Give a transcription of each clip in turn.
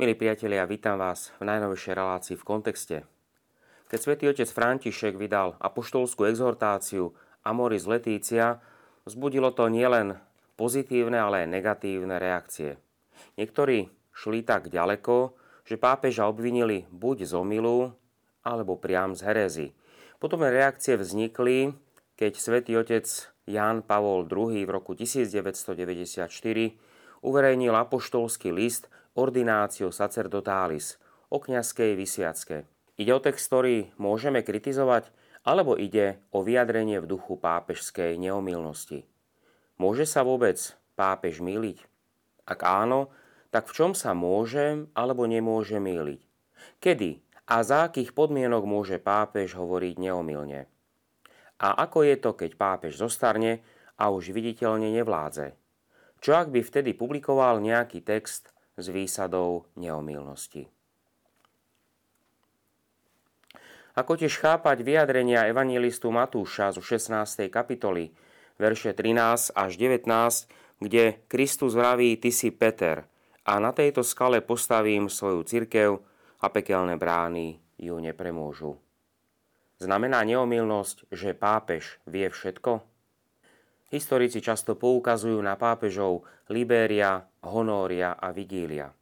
Milí priatelia, vítam vás v najnovšej relácii v kontexte. Keď svätý otec František vydal apoštolskú exhortáciu Amoris Letícia, vzbudilo to nielen pozitívne, ale aj negatívne reakcie. Niektorí šli tak ďaleko, že pápeža obvinili buď z omilu, alebo priam z herezy. Potom reakcie vznikli, keď svätý otec Jan Pavol II v roku 1994 uverejnil apoštolský list Ordinácio sacerdotalis o kňazskej vysviacke. Ide o text, ktorý môžeme kritizovať, alebo ide o vyjadrenie v duchu pápežskej neomilnosti. Môže sa vôbec pápež míliť? Ak áno, tak v čom sa môže alebo nemôže míliť? Kedy a za akých podmienok môže pápež hovoriť neomilne? A ako je to, keď pápež zostarne a už viditeľne nevládze? Čo ak by vtedy publikoval nejaký text s výsadou neomilnosti. Ako tiež chápať vyjadrenia evangelistu Matúša zo 16. kapitoly, verše 13 až 19, kde Kristus vraví, ty si Peter, a na tejto skale postavím svoju cirkev a pekelné brány ju nepremôžu. Znamená neomilnosť, že pápež vie všetko? Historici často poukazujú na pápežov Libéria, Honória a Vigília.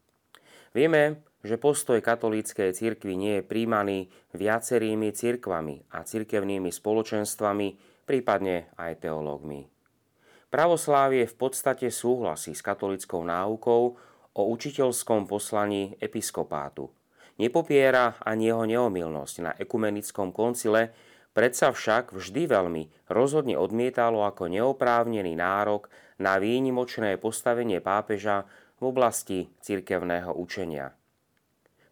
Vieme, že postoj katolíckej cirkvi nie je príjmaný viacerými cirkvami a cirkevnými spoločenstvami, prípadne aj teológmi. Pravoslávie v podstate súhlasí s katolickou náukou o učiteľskom poslaní episkopátu. Nepopiera ani jeho neomilnosť na ekumenickom koncile, Predsa však vždy veľmi rozhodne odmietalo ako neoprávnený nárok na výnimočné postavenie pápeža v oblasti cirkevného učenia.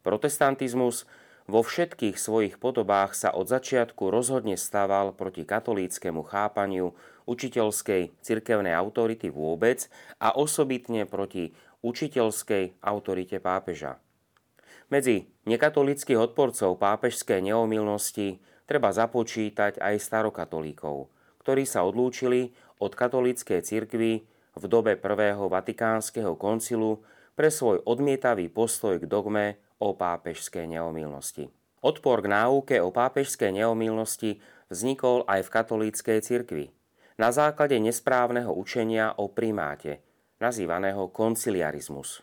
Protestantizmus vo všetkých svojich podobách sa od začiatku rozhodne stával proti katolíckému chápaniu učiteľskej cirkevnej autority vôbec a osobitne proti učiteľskej autorite pápeža. Medzi nekatolických odporcov pápežskej neomilnosti treba započítať aj starokatolíkov, ktorí sa odlúčili od katolíckej cirkvy v dobe prvého vatikánskeho koncilu pre svoj odmietavý postoj k dogme o pápežskej neomilnosti. Odpor k náuke o pápežskej neomilnosti vznikol aj v katolíckej cirkvi na základe nesprávneho učenia o primáte, nazývaného konciliarizmus.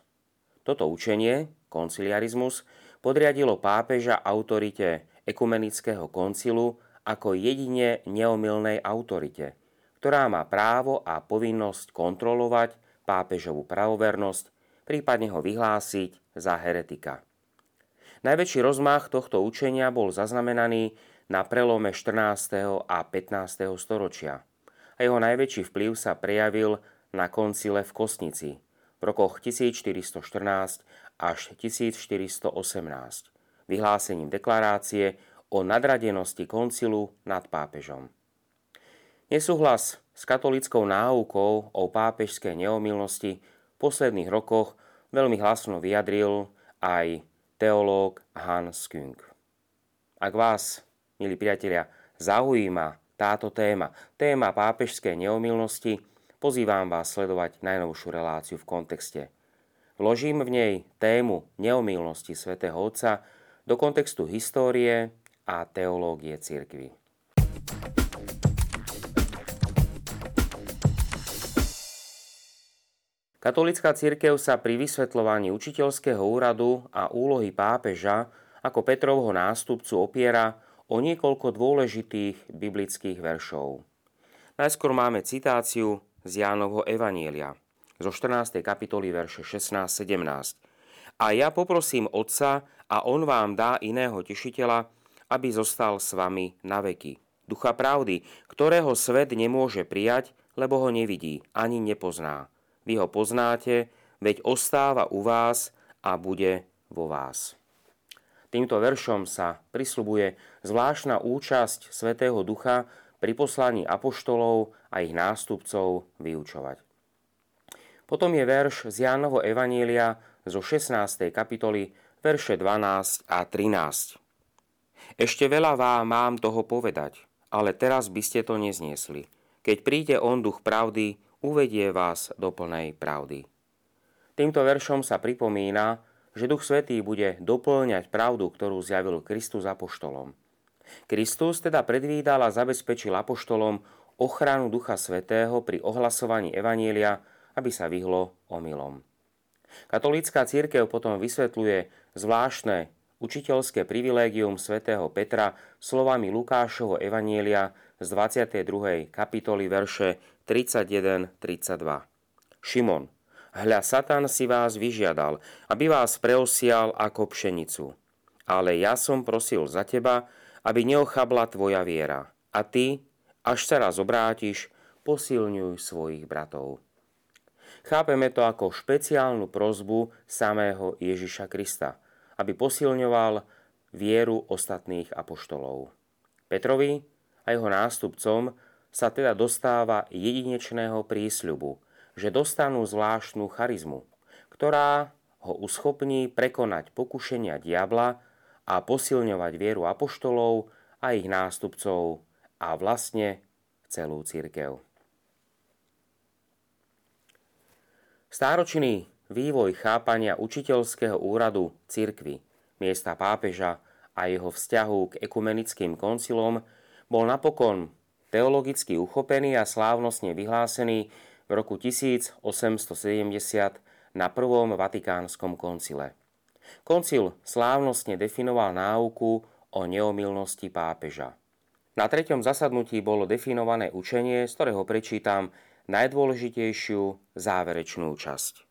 Toto učenie, konciliarizmus, podriadilo pápeža autorite ekumenického koncilu ako jedine neomilnej autorite, ktorá má právo a povinnosť kontrolovať pápežovú pravovernosť, prípadne ho vyhlásiť za heretika. Najväčší rozmach tohto učenia bol zaznamenaný na prelome 14. a 15. storočia a jeho najväčší vplyv sa prejavil na koncile v Kosnici v rokoch 1414 až 1418 vyhlásením deklarácie o nadradenosti koncilu nad pápežom. Nesúhlas s katolickou náukou o pápežskej neomilnosti v posledných rokoch veľmi hlasno vyjadril aj teológ Hans Küng. Ak vás, milí priatelia, zaujíma táto téma, téma pápežskej neomilnosti, pozývam vás sledovať najnovšiu reláciu v kontexte. Vložím v nej tému neomilnosti svätého Otca do kontextu histórie a teológie cirkvy. Katolická církev sa pri vysvetľovaní učiteľského úradu a úlohy pápeža ako Petrovho nástupcu opiera o niekoľko dôležitých biblických veršov. Najskôr máme citáciu z Jánovho Evanielia zo 14. kapitoly verše 16-17. A ja poprosím Otca a On vám dá iného tešiteľa, aby zostal s vami na veky. Ducha pravdy, ktorého svet nemôže prijať, lebo ho nevidí ani nepozná. Vy ho poznáte, veď ostáva u vás a bude vo vás. Týmto veršom sa prislubuje zvláštna účasť Svetého Ducha pri poslaní apoštolov a ich nástupcov vyučovať. Potom je verš z Jánovo Evanielia zo 16. kapitoly, verše 12 a 13. Ešte veľa vám mám toho povedať, ale teraz by ste to nezniesli. Keď príde on duch pravdy, uvedie vás do plnej pravdy. Týmto veršom sa pripomína že Duch Svetý bude doplňať pravdu, ktorú zjavil Kristus apoštolom. Kristus teda predvídal a zabezpečil apoštolom ochranu Ducha Svetého pri ohlasovaní Evanielia, aby sa vyhlo omylom. Katolícka církev potom vysvetľuje zvláštne učiteľské privilégium svätého Petra slovami Lukášovo Evanielia z 22. kapitoly verše 31-32. Šimon, hľa Satan si vás vyžiadal, aby vás preosial ako pšenicu. Ale ja som prosil za teba, aby neochabla tvoja viera. A ty, až sa raz obrátiš, posilňuj svojich bratov. Chápeme to ako špeciálnu prozbu samého Ježiša Krista, aby posilňoval vieru ostatných apoštolov. Petrovi a jeho nástupcom sa teda dostáva jedinečného prísľubu, že dostanú zvláštnu charizmu, ktorá ho uschopní prekonať pokušenia diabla a posilňovať vieru apoštolov a ich nástupcov a vlastne celú církev. Stáročný vývoj chápania učiteľského úradu cirkvy, miesta pápeža a jeho vzťahu k ekumenickým koncilom bol napokon teologicky uchopený a slávnostne vyhlásený v roku 1870 na Prvom Vatikánskom koncile. Koncil slávnostne definoval náuku o neomilnosti pápeža. Na treťom zasadnutí bolo definované učenie, z ktorého prečítam najdôležitejšiu záverečnú časť.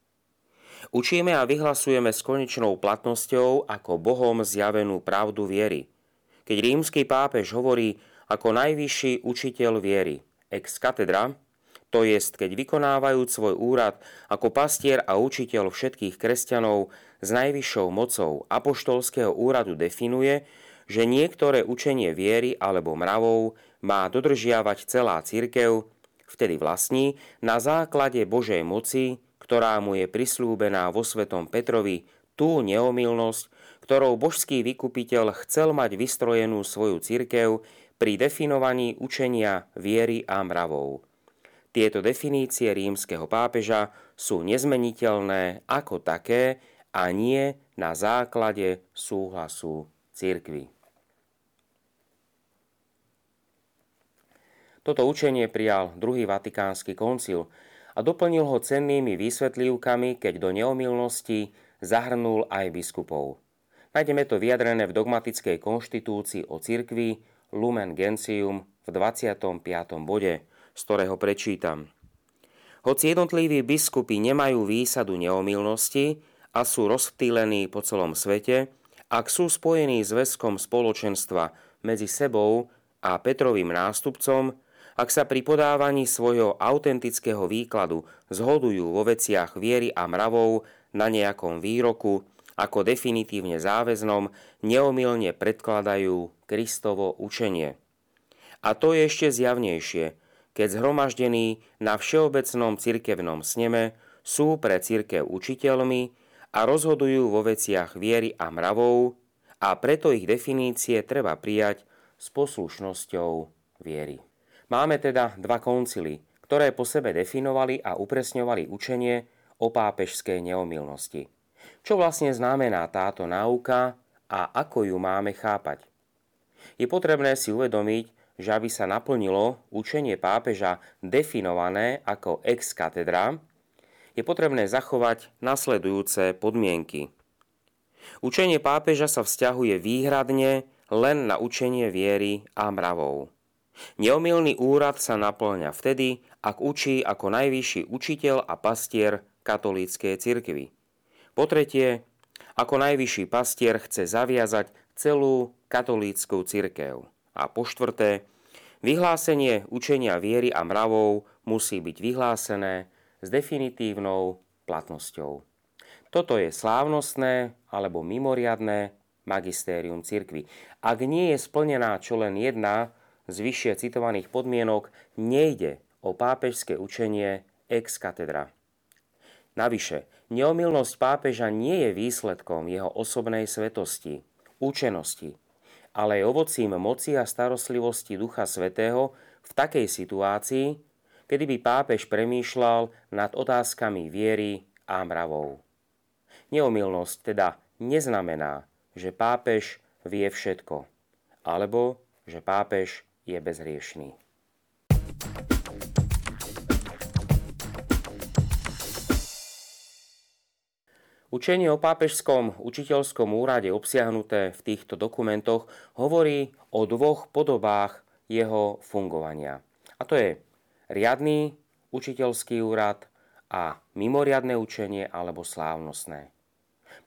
Učíme a vyhlasujeme s konečnou platnosťou ako Bohom zjavenú pravdu viery. Keď rímsky pápež hovorí ako najvyšší učiteľ viery, ex katedra, to jest, keď vykonávajúc svoj úrad ako pastier a učiteľ všetkých kresťanov s najvyššou mocou apoštolského úradu definuje, že niektoré učenie viery alebo mravov má dodržiavať celá církev, vtedy vlastní na základe Božej moci, ktorá mu je prislúbená vo svetom Petrovi, tú neomilnosť, ktorou božský vykupiteľ chcel mať vystrojenú svoju církev pri definovaní učenia viery a mravov. Tieto definície rímskeho pápeža sú nezmeniteľné ako také a nie na základe súhlasu církvy. Toto učenie prijal druhý vatikánsky koncil a doplnil ho cennými vysvetlívkami, keď do neomilnosti zahrnul aj biskupov. Nájdeme to vyjadrené v dogmatickej konštitúcii o cirkvi Lumen Gentium v 25. bode, z ktorého prečítam. Hoci jednotliví biskupy nemajú výsadu neomilnosti a sú rozptýlení po celom svete, ak sú spojení zväzkom spoločenstva medzi sebou a Petrovým nástupcom, ak sa pri podávaní svojho autentického výkladu zhodujú vo veciach viery a mravov na nejakom výroku, ako definitívne záväznom, neomilne predkladajú Kristovo učenie. A to je ešte zjavnejšie, keď zhromaždení na všeobecnom cirkevnom sneme sú pre cirkev učiteľmi a rozhodujú vo veciach viery a mravov a preto ich definície treba prijať s poslušnosťou viery. Máme teda dva koncily, ktoré po sebe definovali a upresňovali učenie o pápežskej neomilnosti. Čo vlastne znamená táto náuka a ako ju máme chápať? Je potrebné si uvedomiť, že aby sa naplnilo učenie pápeža definované ako ex katedra, je potrebné zachovať nasledujúce podmienky. Učenie pápeža sa vzťahuje výhradne len na učenie viery a mravov. Neomilný úrad sa naplňa vtedy, ak učí ako najvyšší učiteľ a pastier katolíckej cirkvi. Po tretie, ako najvyšší pastier chce zaviazať celú katolícku cirkev. A po štvrté, vyhlásenie učenia viery a mravov musí byť vyhlásené s definitívnou platnosťou. Toto je slávnostné alebo mimoriadné magistérium cirkvy. Ak nie je splnená čo len jedna z vyššie citovaných podmienok nejde o pápežské učenie ex katedra. Navyše, neomilnosť pápeža nie je výsledkom jeho osobnej svetosti, účenosti, ale je ovocím moci a starostlivosti Ducha Svetého v takej situácii, kedy by pápež premýšľal nad otázkami viery a mravov. Neomilnosť teda neznamená, že pápež vie všetko, alebo že pápež je bezhriešný. Učenie o pápežskom učiteľskom úrade obsiahnuté v týchto dokumentoch hovorí o dvoch podobách jeho fungovania. A to je riadný učiteľský úrad a mimoriadne učenie alebo slávnostné.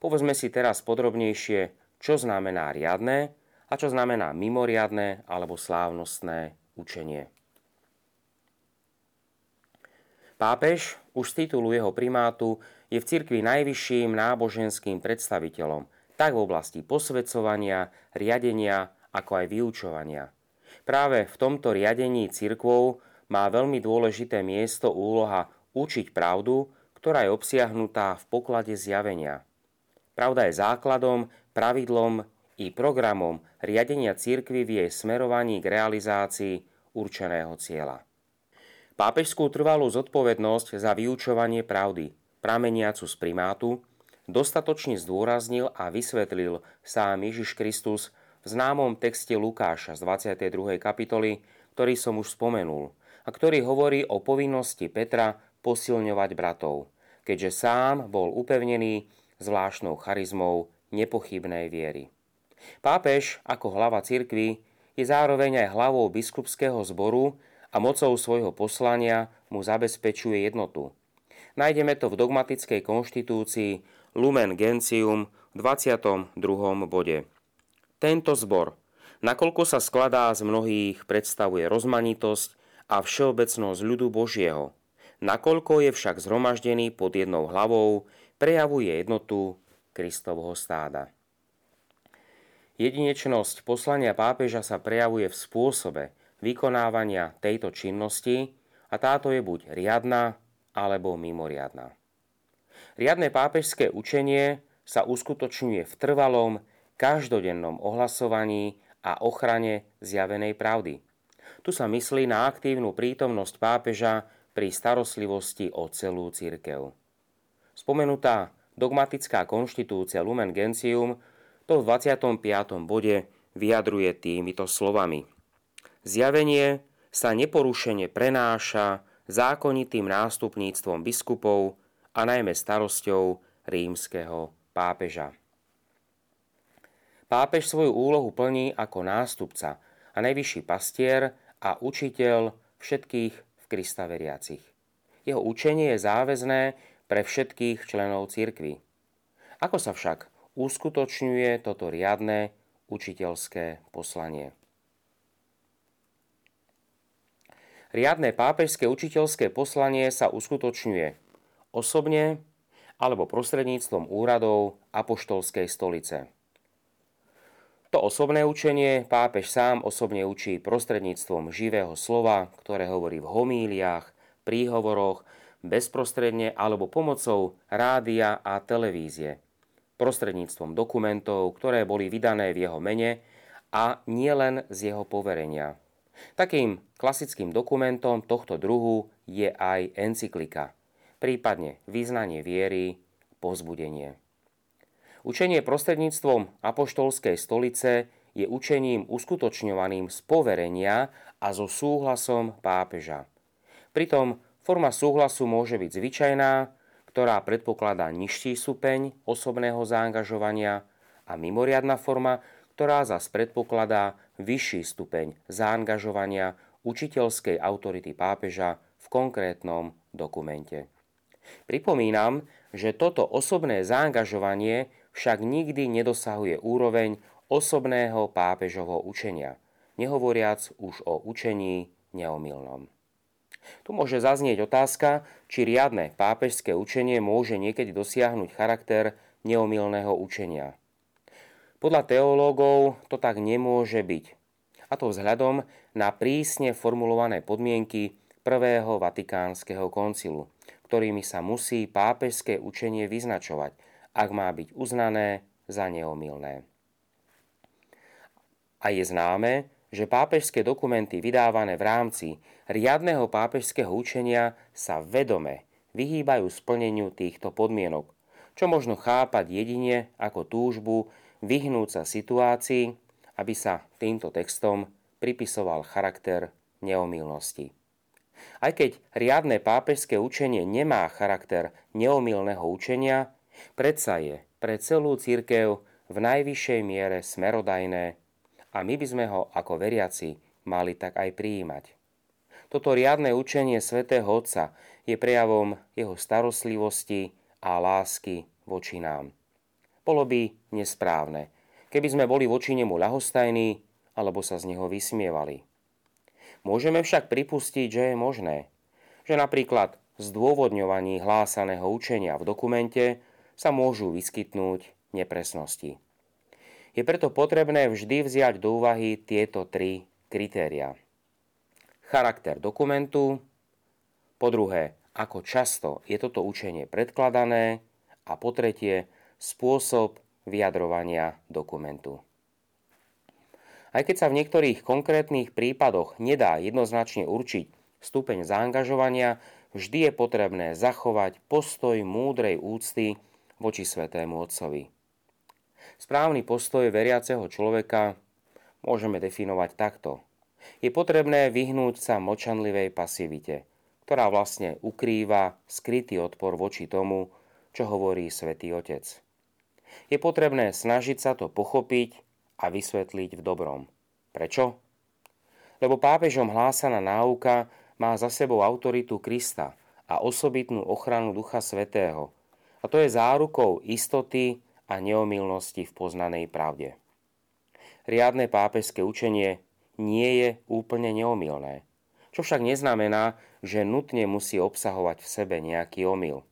Povedzme si teraz podrobnejšie, čo znamená riadne a čo znamená mimoriadne alebo slávnostné učenie. Pápež už z titulu jeho primátu je v cirkvi najvyšším náboženským predstaviteľom, tak v oblasti posvedcovania, riadenia, ako aj vyučovania. Práve v tomto riadení cirkvou má veľmi dôležité miesto úloha učiť pravdu, ktorá je obsiahnutá v poklade zjavenia. Pravda je základom, pravidlom i programom riadenia cirkvy v jej smerovaní k realizácii určeného cieľa. Pápežskú trvalú zodpovednosť za vyučovanie pravdy, prameniacu z primátu, dostatočne zdôraznil a vysvetlil sám Ježiš Kristus v známom texte Lukáša z 22. kapitoly, ktorý som už spomenul, a ktorý hovorí o povinnosti Petra posilňovať bratov, keďže sám bol upevnený zvláštnou charizmou nepochybnej viery. Pápež ako hlava cirkvy je zároveň aj hlavou biskupského zboru a mocou svojho poslania mu zabezpečuje jednotu. Nájdeme to v dogmatickej konštitúcii Lumen Gentium v 22. bode. Tento zbor, nakoľko sa skladá z mnohých, predstavuje rozmanitosť a všeobecnosť ľudu Božieho. Nakoľko je však zhromaždený pod jednou hlavou, prejavuje jednotu Kristovho stáda. Jedinečnosť poslania pápeža sa prejavuje v spôsobe, vykonávania tejto činnosti a táto je buď riadna alebo mimoriadná. Riadne pápežské učenie sa uskutočňuje v trvalom, každodennom ohlasovaní a ochrane zjavenej pravdy. Tu sa myslí na aktívnu prítomnosť pápeža pri starostlivosti o celú církev. Spomenutá dogmatická konštitúcia Lumen Gentium to v 25. bode vyjadruje týmito slovami – Zjavenie sa neporušene prenáša zákonitým nástupníctvom biskupov a najmä starosťou rímskeho pápeža. Pápež svoju úlohu plní ako nástupca a najvyšší pastier a učiteľ všetkých v Krista veriacich. Jeho učenie je záväzné pre všetkých členov cirkvy. Ako sa však uskutočňuje toto riadne učiteľské poslanie? Riadne pápežské učiteľské poslanie sa uskutočňuje osobne alebo prostredníctvom úradov Apoštolskej stolice. To osobné učenie pápež sám osobne učí prostredníctvom živého slova, ktoré hovorí v homíliách, príhovoroch, bezprostredne alebo pomocou rádia a televízie, prostredníctvom dokumentov, ktoré boli vydané v jeho mene a nielen z jeho poverenia. Takým klasickým dokumentom tohto druhu je aj encyklika, prípadne význanie viery, pozbudenie. Učenie prostredníctvom apoštolskej stolice je učením uskutočňovaným z poverenia a so súhlasom pápeža. Pritom forma súhlasu môže byť zvyčajná, ktorá predpokladá nižší stupeň osobného zaangažovania a mimoriadná forma, ktorá zas predpokladá vyšší stupeň zaangažovania učiteľskej autority pápeža v konkrétnom dokumente. Pripomínam, že toto osobné zaangažovanie však nikdy nedosahuje úroveň osobného pápežovho učenia, nehovoriac už o učení neomilnom. Tu môže zaznieť otázka, či riadne pápežské učenie môže niekedy dosiahnuť charakter neomilného učenia – podľa teológov to tak nemôže byť. A to vzhľadom na prísne formulované podmienky Prvého Vatikánskeho koncilu, ktorými sa musí pápežské učenie vyznačovať, ak má byť uznané za neomilné. A je známe, že pápežské dokumenty vydávané v rámci riadného pápežského učenia sa vedome vyhýbajú splneniu týchto podmienok, čo možno chápať jedine ako túžbu vyhnúť sa situácii, aby sa týmto textom pripisoval charakter neomilnosti. Aj keď riadne pápežské učenie nemá charakter neomilného učenia, predsa je pre celú církev v najvyššej miere smerodajné a my by sme ho ako veriaci mali tak aj prijímať. Toto riadne učenie svätého Otca je prejavom jeho starostlivosti a lásky voči nám. Bolo by nesprávne, keby sme boli voči nemu ľahostajní alebo sa z neho vysmievali. Môžeme však pripustiť, že je možné, že napríklad z dôvodňovaní hlásaného učenia v dokumente sa môžu vyskytnúť nepresnosti. Je preto potrebné vždy vziať do úvahy tieto tri kritéria. Charakter dokumentu, po druhé, ako často je toto učenie predkladané a po tretie, spôsob vyjadrovania dokumentu. Aj keď sa v niektorých konkrétnych prípadoch nedá jednoznačne určiť stupeň zaangažovania, vždy je potrebné zachovať postoj múdrej úcty voči svetému Otcovi. Správny postoj veriaceho človeka môžeme definovať takto. Je potrebné vyhnúť sa močanlivej pasivite, ktorá vlastne ukrýva skrytý odpor voči tomu, čo hovorí svätý Otec. Je potrebné snažiť sa to pochopiť a vysvetliť v dobrom. Prečo? Lebo pápežom hlásaná náuka má za sebou autoritu Krista a osobitnú ochranu Ducha Svetého. A to je zárukou istoty a neomilnosti v poznanej pravde. Riadne pápežské učenie nie je úplne neomilné, čo však neznamená, že nutne musí obsahovať v sebe nejaký omyl.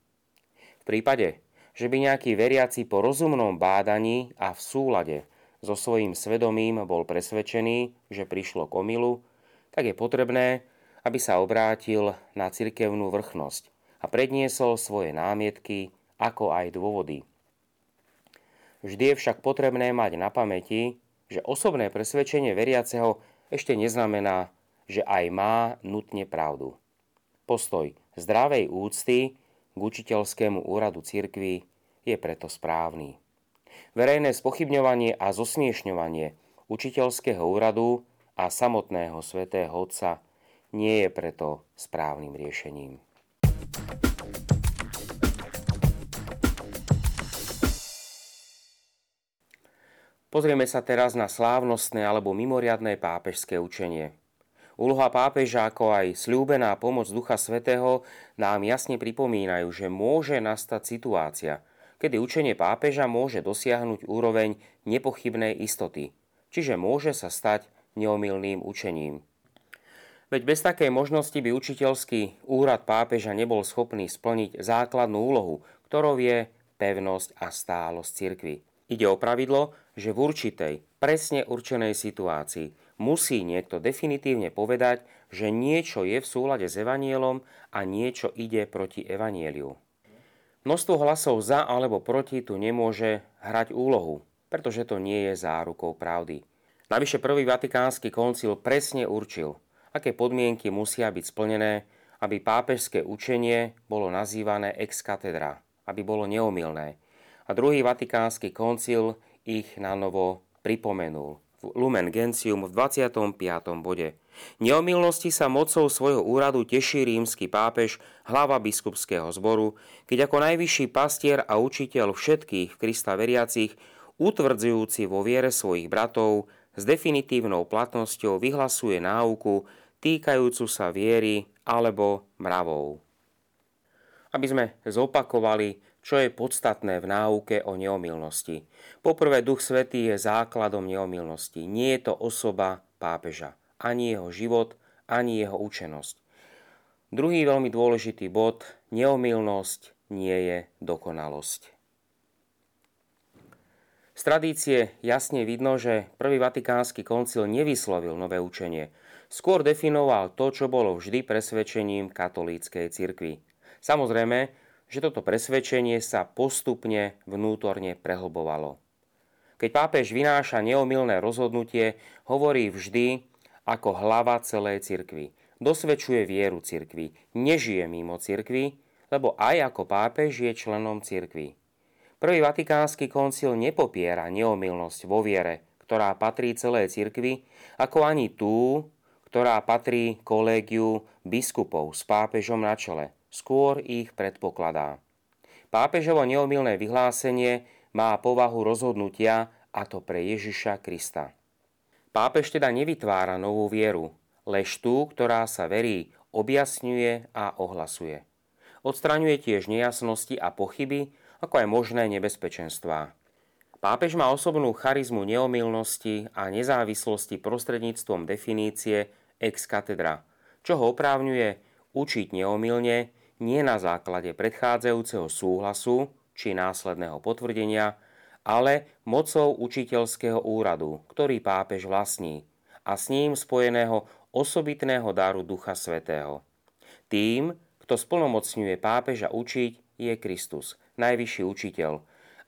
V prípade, že by nejaký veriaci po rozumnom bádaní a v súlade so svojím svedomím bol presvedčený, že prišlo k omylu, tak je potrebné, aby sa obrátil na cirkevnú vrchnosť a predniesol svoje námietky ako aj dôvody. Vždy je však potrebné mať na pamäti, že osobné presvedčenie veriaceho ešte neznamená, že aj má nutne pravdu. Postoj zdravej úcty k učiteľskému úradu cirkvy je preto správny. Verejné spochybňovanie a zosmiešňovanie učiteľského úradu a samotného svätého Otca nie je preto správnym riešením. Pozrieme sa teraz na slávnostné alebo mimoriadné pápežské učenie. Úloha pápeža ako aj slúbená pomoc Ducha Svetého nám jasne pripomínajú, že môže nastať situácia, kedy učenie pápeža môže dosiahnuť úroveň nepochybnej istoty, čiže môže sa stať neomilným učením. Veď bez takej možnosti by učiteľský úrad pápeža nebol schopný splniť základnú úlohu, ktorou je pevnosť a stálosť cirkvy. Ide o pravidlo, že v určitej, presne určenej situácii musí niekto definitívne povedať, že niečo je v súlade s evanielom a niečo ide proti evanieliu. Množstvo hlasov za alebo proti tu nemôže hrať úlohu, pretože to nie je zárukou pravdy. Navyše prvý vatikánsky koncil presne určil, aké podmienky musia byť splnené, aby pápežské učenie bolo nazývané ex katedra, aby bolo neomilné, a druhý vatikánsky koncil ich na novo pripomenul Lumen Gentium v 25. bode. Neomilnosti sa mocou svojho úradu teší rímsky pápež, hlava biskupského zboru, keď ako najvyšší pastier a učiteľ všetkých Krista veriacich, utvrdzujúci vo viere svojich bratov, s definitívnou platnosťou vyhlasuje náuku týkajúcu sa viery alebo mravov. Aby sme zopakovali čo je podstatné v náuke o neomilnosti. Poprvé, Duch Svetý je základom neomilnosti. Nie je to osoba pápeža, ani jeho život, ani jeho učenosť. Druhý veľmi dôležitý bod, neomilnosť nie je dokonalosť. Z tradície jasne vidno, že prvý vatikánsky koncil nevyslovil nové učenie. Skôr definoval to, čo bolo vždy presvedčením katolíckej cirkvi. Samozrejme, že toto presvedčenie sa postupne vnútorne prehlbovalo. Keď pápež vynáša neomilné rozhodnutie, hovorí vždy ako hlava celej cirkvy. Dosvedčuje vieru cirkvy, nežije mimo cirkvy, lebo aj ako pápež je členom cirkvy. Prvý vatikánsky koncil nepopiera neomilnosť vo viere, ktorá patrí celej cirkvi, ako ani tú, ktorá patrí kolégiu biskupov s pápežom na čele. Skôr ich predpokladá. Pápežovo neomilné vyhlásenie má povahu rozhodnutia, a to pre Ježiša Krista. Pápež teda nevytvára novú vieru, lež tú, ktorá sa verí, objasňuje a ohlasuje. Odstraňuje tiež nejasnosti a pochyby, ako aj možné nebezpečenstvá. Pápež má osobnú charizmu neomilnosti a nezávislosti prostredníctvom definície ex katedra, čo ho oprávňuje učiť neomilne nie na základe predchádzajúceho súhlasu či následného potvrdenia, ale mocou učiteľského úradu, ktorý pápež vlastní a s ním spojeného osobitného daru Ducha Svetého. Tým, kto splnomocňuje pápeža učiť, je Kristus, najvyšší učiteľ.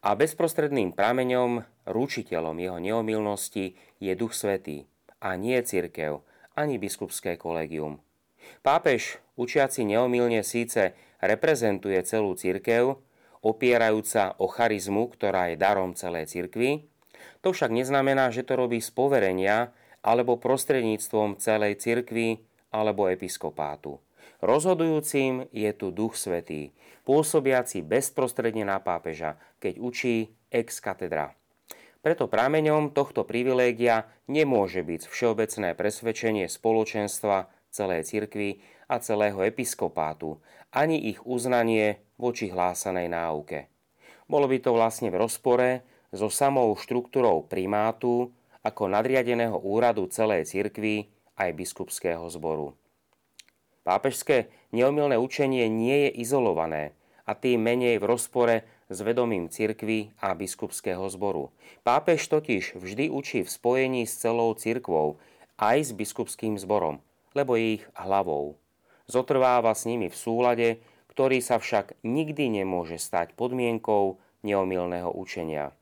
A bezprostredným prameňom, ručiteľom jeho neomilnosti je Duch Svetý a nie cirkev, ani biskupské kolegium. Pápež, učiaci neomilne síce reprezentuje celú cirkev, opierajúca o charizmu, ktorá je darom celej cirkvi, to však neznamená, že to robí z poverenia alebo prostredníctvom celej cirkvi alebo episkopátu. Rozhodujúcim je tu Duch Svetý, pôsobiaci bezprostredne na pápeža, keď učí ex katedra. Preto prameňom tohto privilégia nemôže byť všeobecné presvedčenie spoločenstva celej cirkvi a celého episkopátu, ani ich uznanie voči hlásanej náuke. Bolo by to vlastne v rozpore so samou štruktúrou primátu ako nadriadeného úradu celej cirkvi aj biskupského zboru. Pápežské neomilné učenie nie je izolované a tým menej v rozpore s vedomím cirkvy a biskupského zboru. Pápež totiž vždy učí v spojení s celou cirkvou, aj s biskupským zborom, lebo je ich hlavou. Zotrváva s nimi v súlade, ktorý sa však nikdy nemôže stať podmienkou neomilného učenia.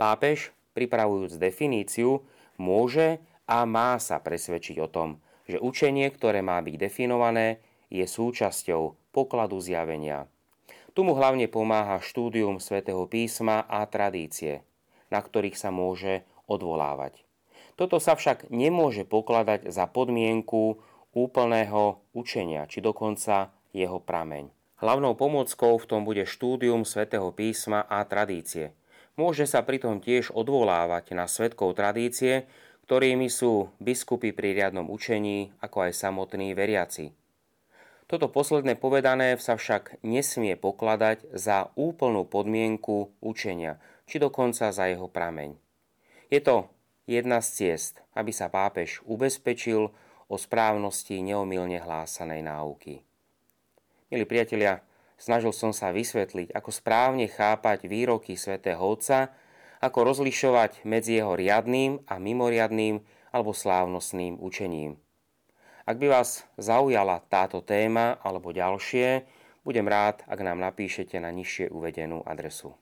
Pápež, pripravujúc definíciu, môže a má sa presvedčiť o tom, že učenie, ktoré má byť definované, je súčasťou pokladu zjavenia. Tu mu hlavne pomáha štúdium svätého písma a tradície, na ktorých sa môže odvolávať. Toto sa však nemôže pokladať za podmienku úplného učenia, či dokonca jeho prameň. Hlavnou pomockou v tom bude štúdium svätého písma a tradície. Môže sa pritom tiež odvolávať na svetkov tradície, ktorými sú biskupy pri riadnom učení, ako aj samotní veriaci. Toto posledné povedané sa však nesmie pokladať za úplnú podmienku učenia, či dokonca za jeho prameň. Je to jedna z ciest, aby sa pápež ubezpečil o správnosti neomilne hlásanej náuky. Milí priatelia, snažil som sa vysvetliť, ako správne chápať výroky svätého Otca, ako rozlišovať medzi jeho riadným a mimoriadným alebo slávnostným učením. Ak by vás zaujala táto téma alebo ďalšie, budem rád, ak nám napíšete na nižšie uvedenú adresu.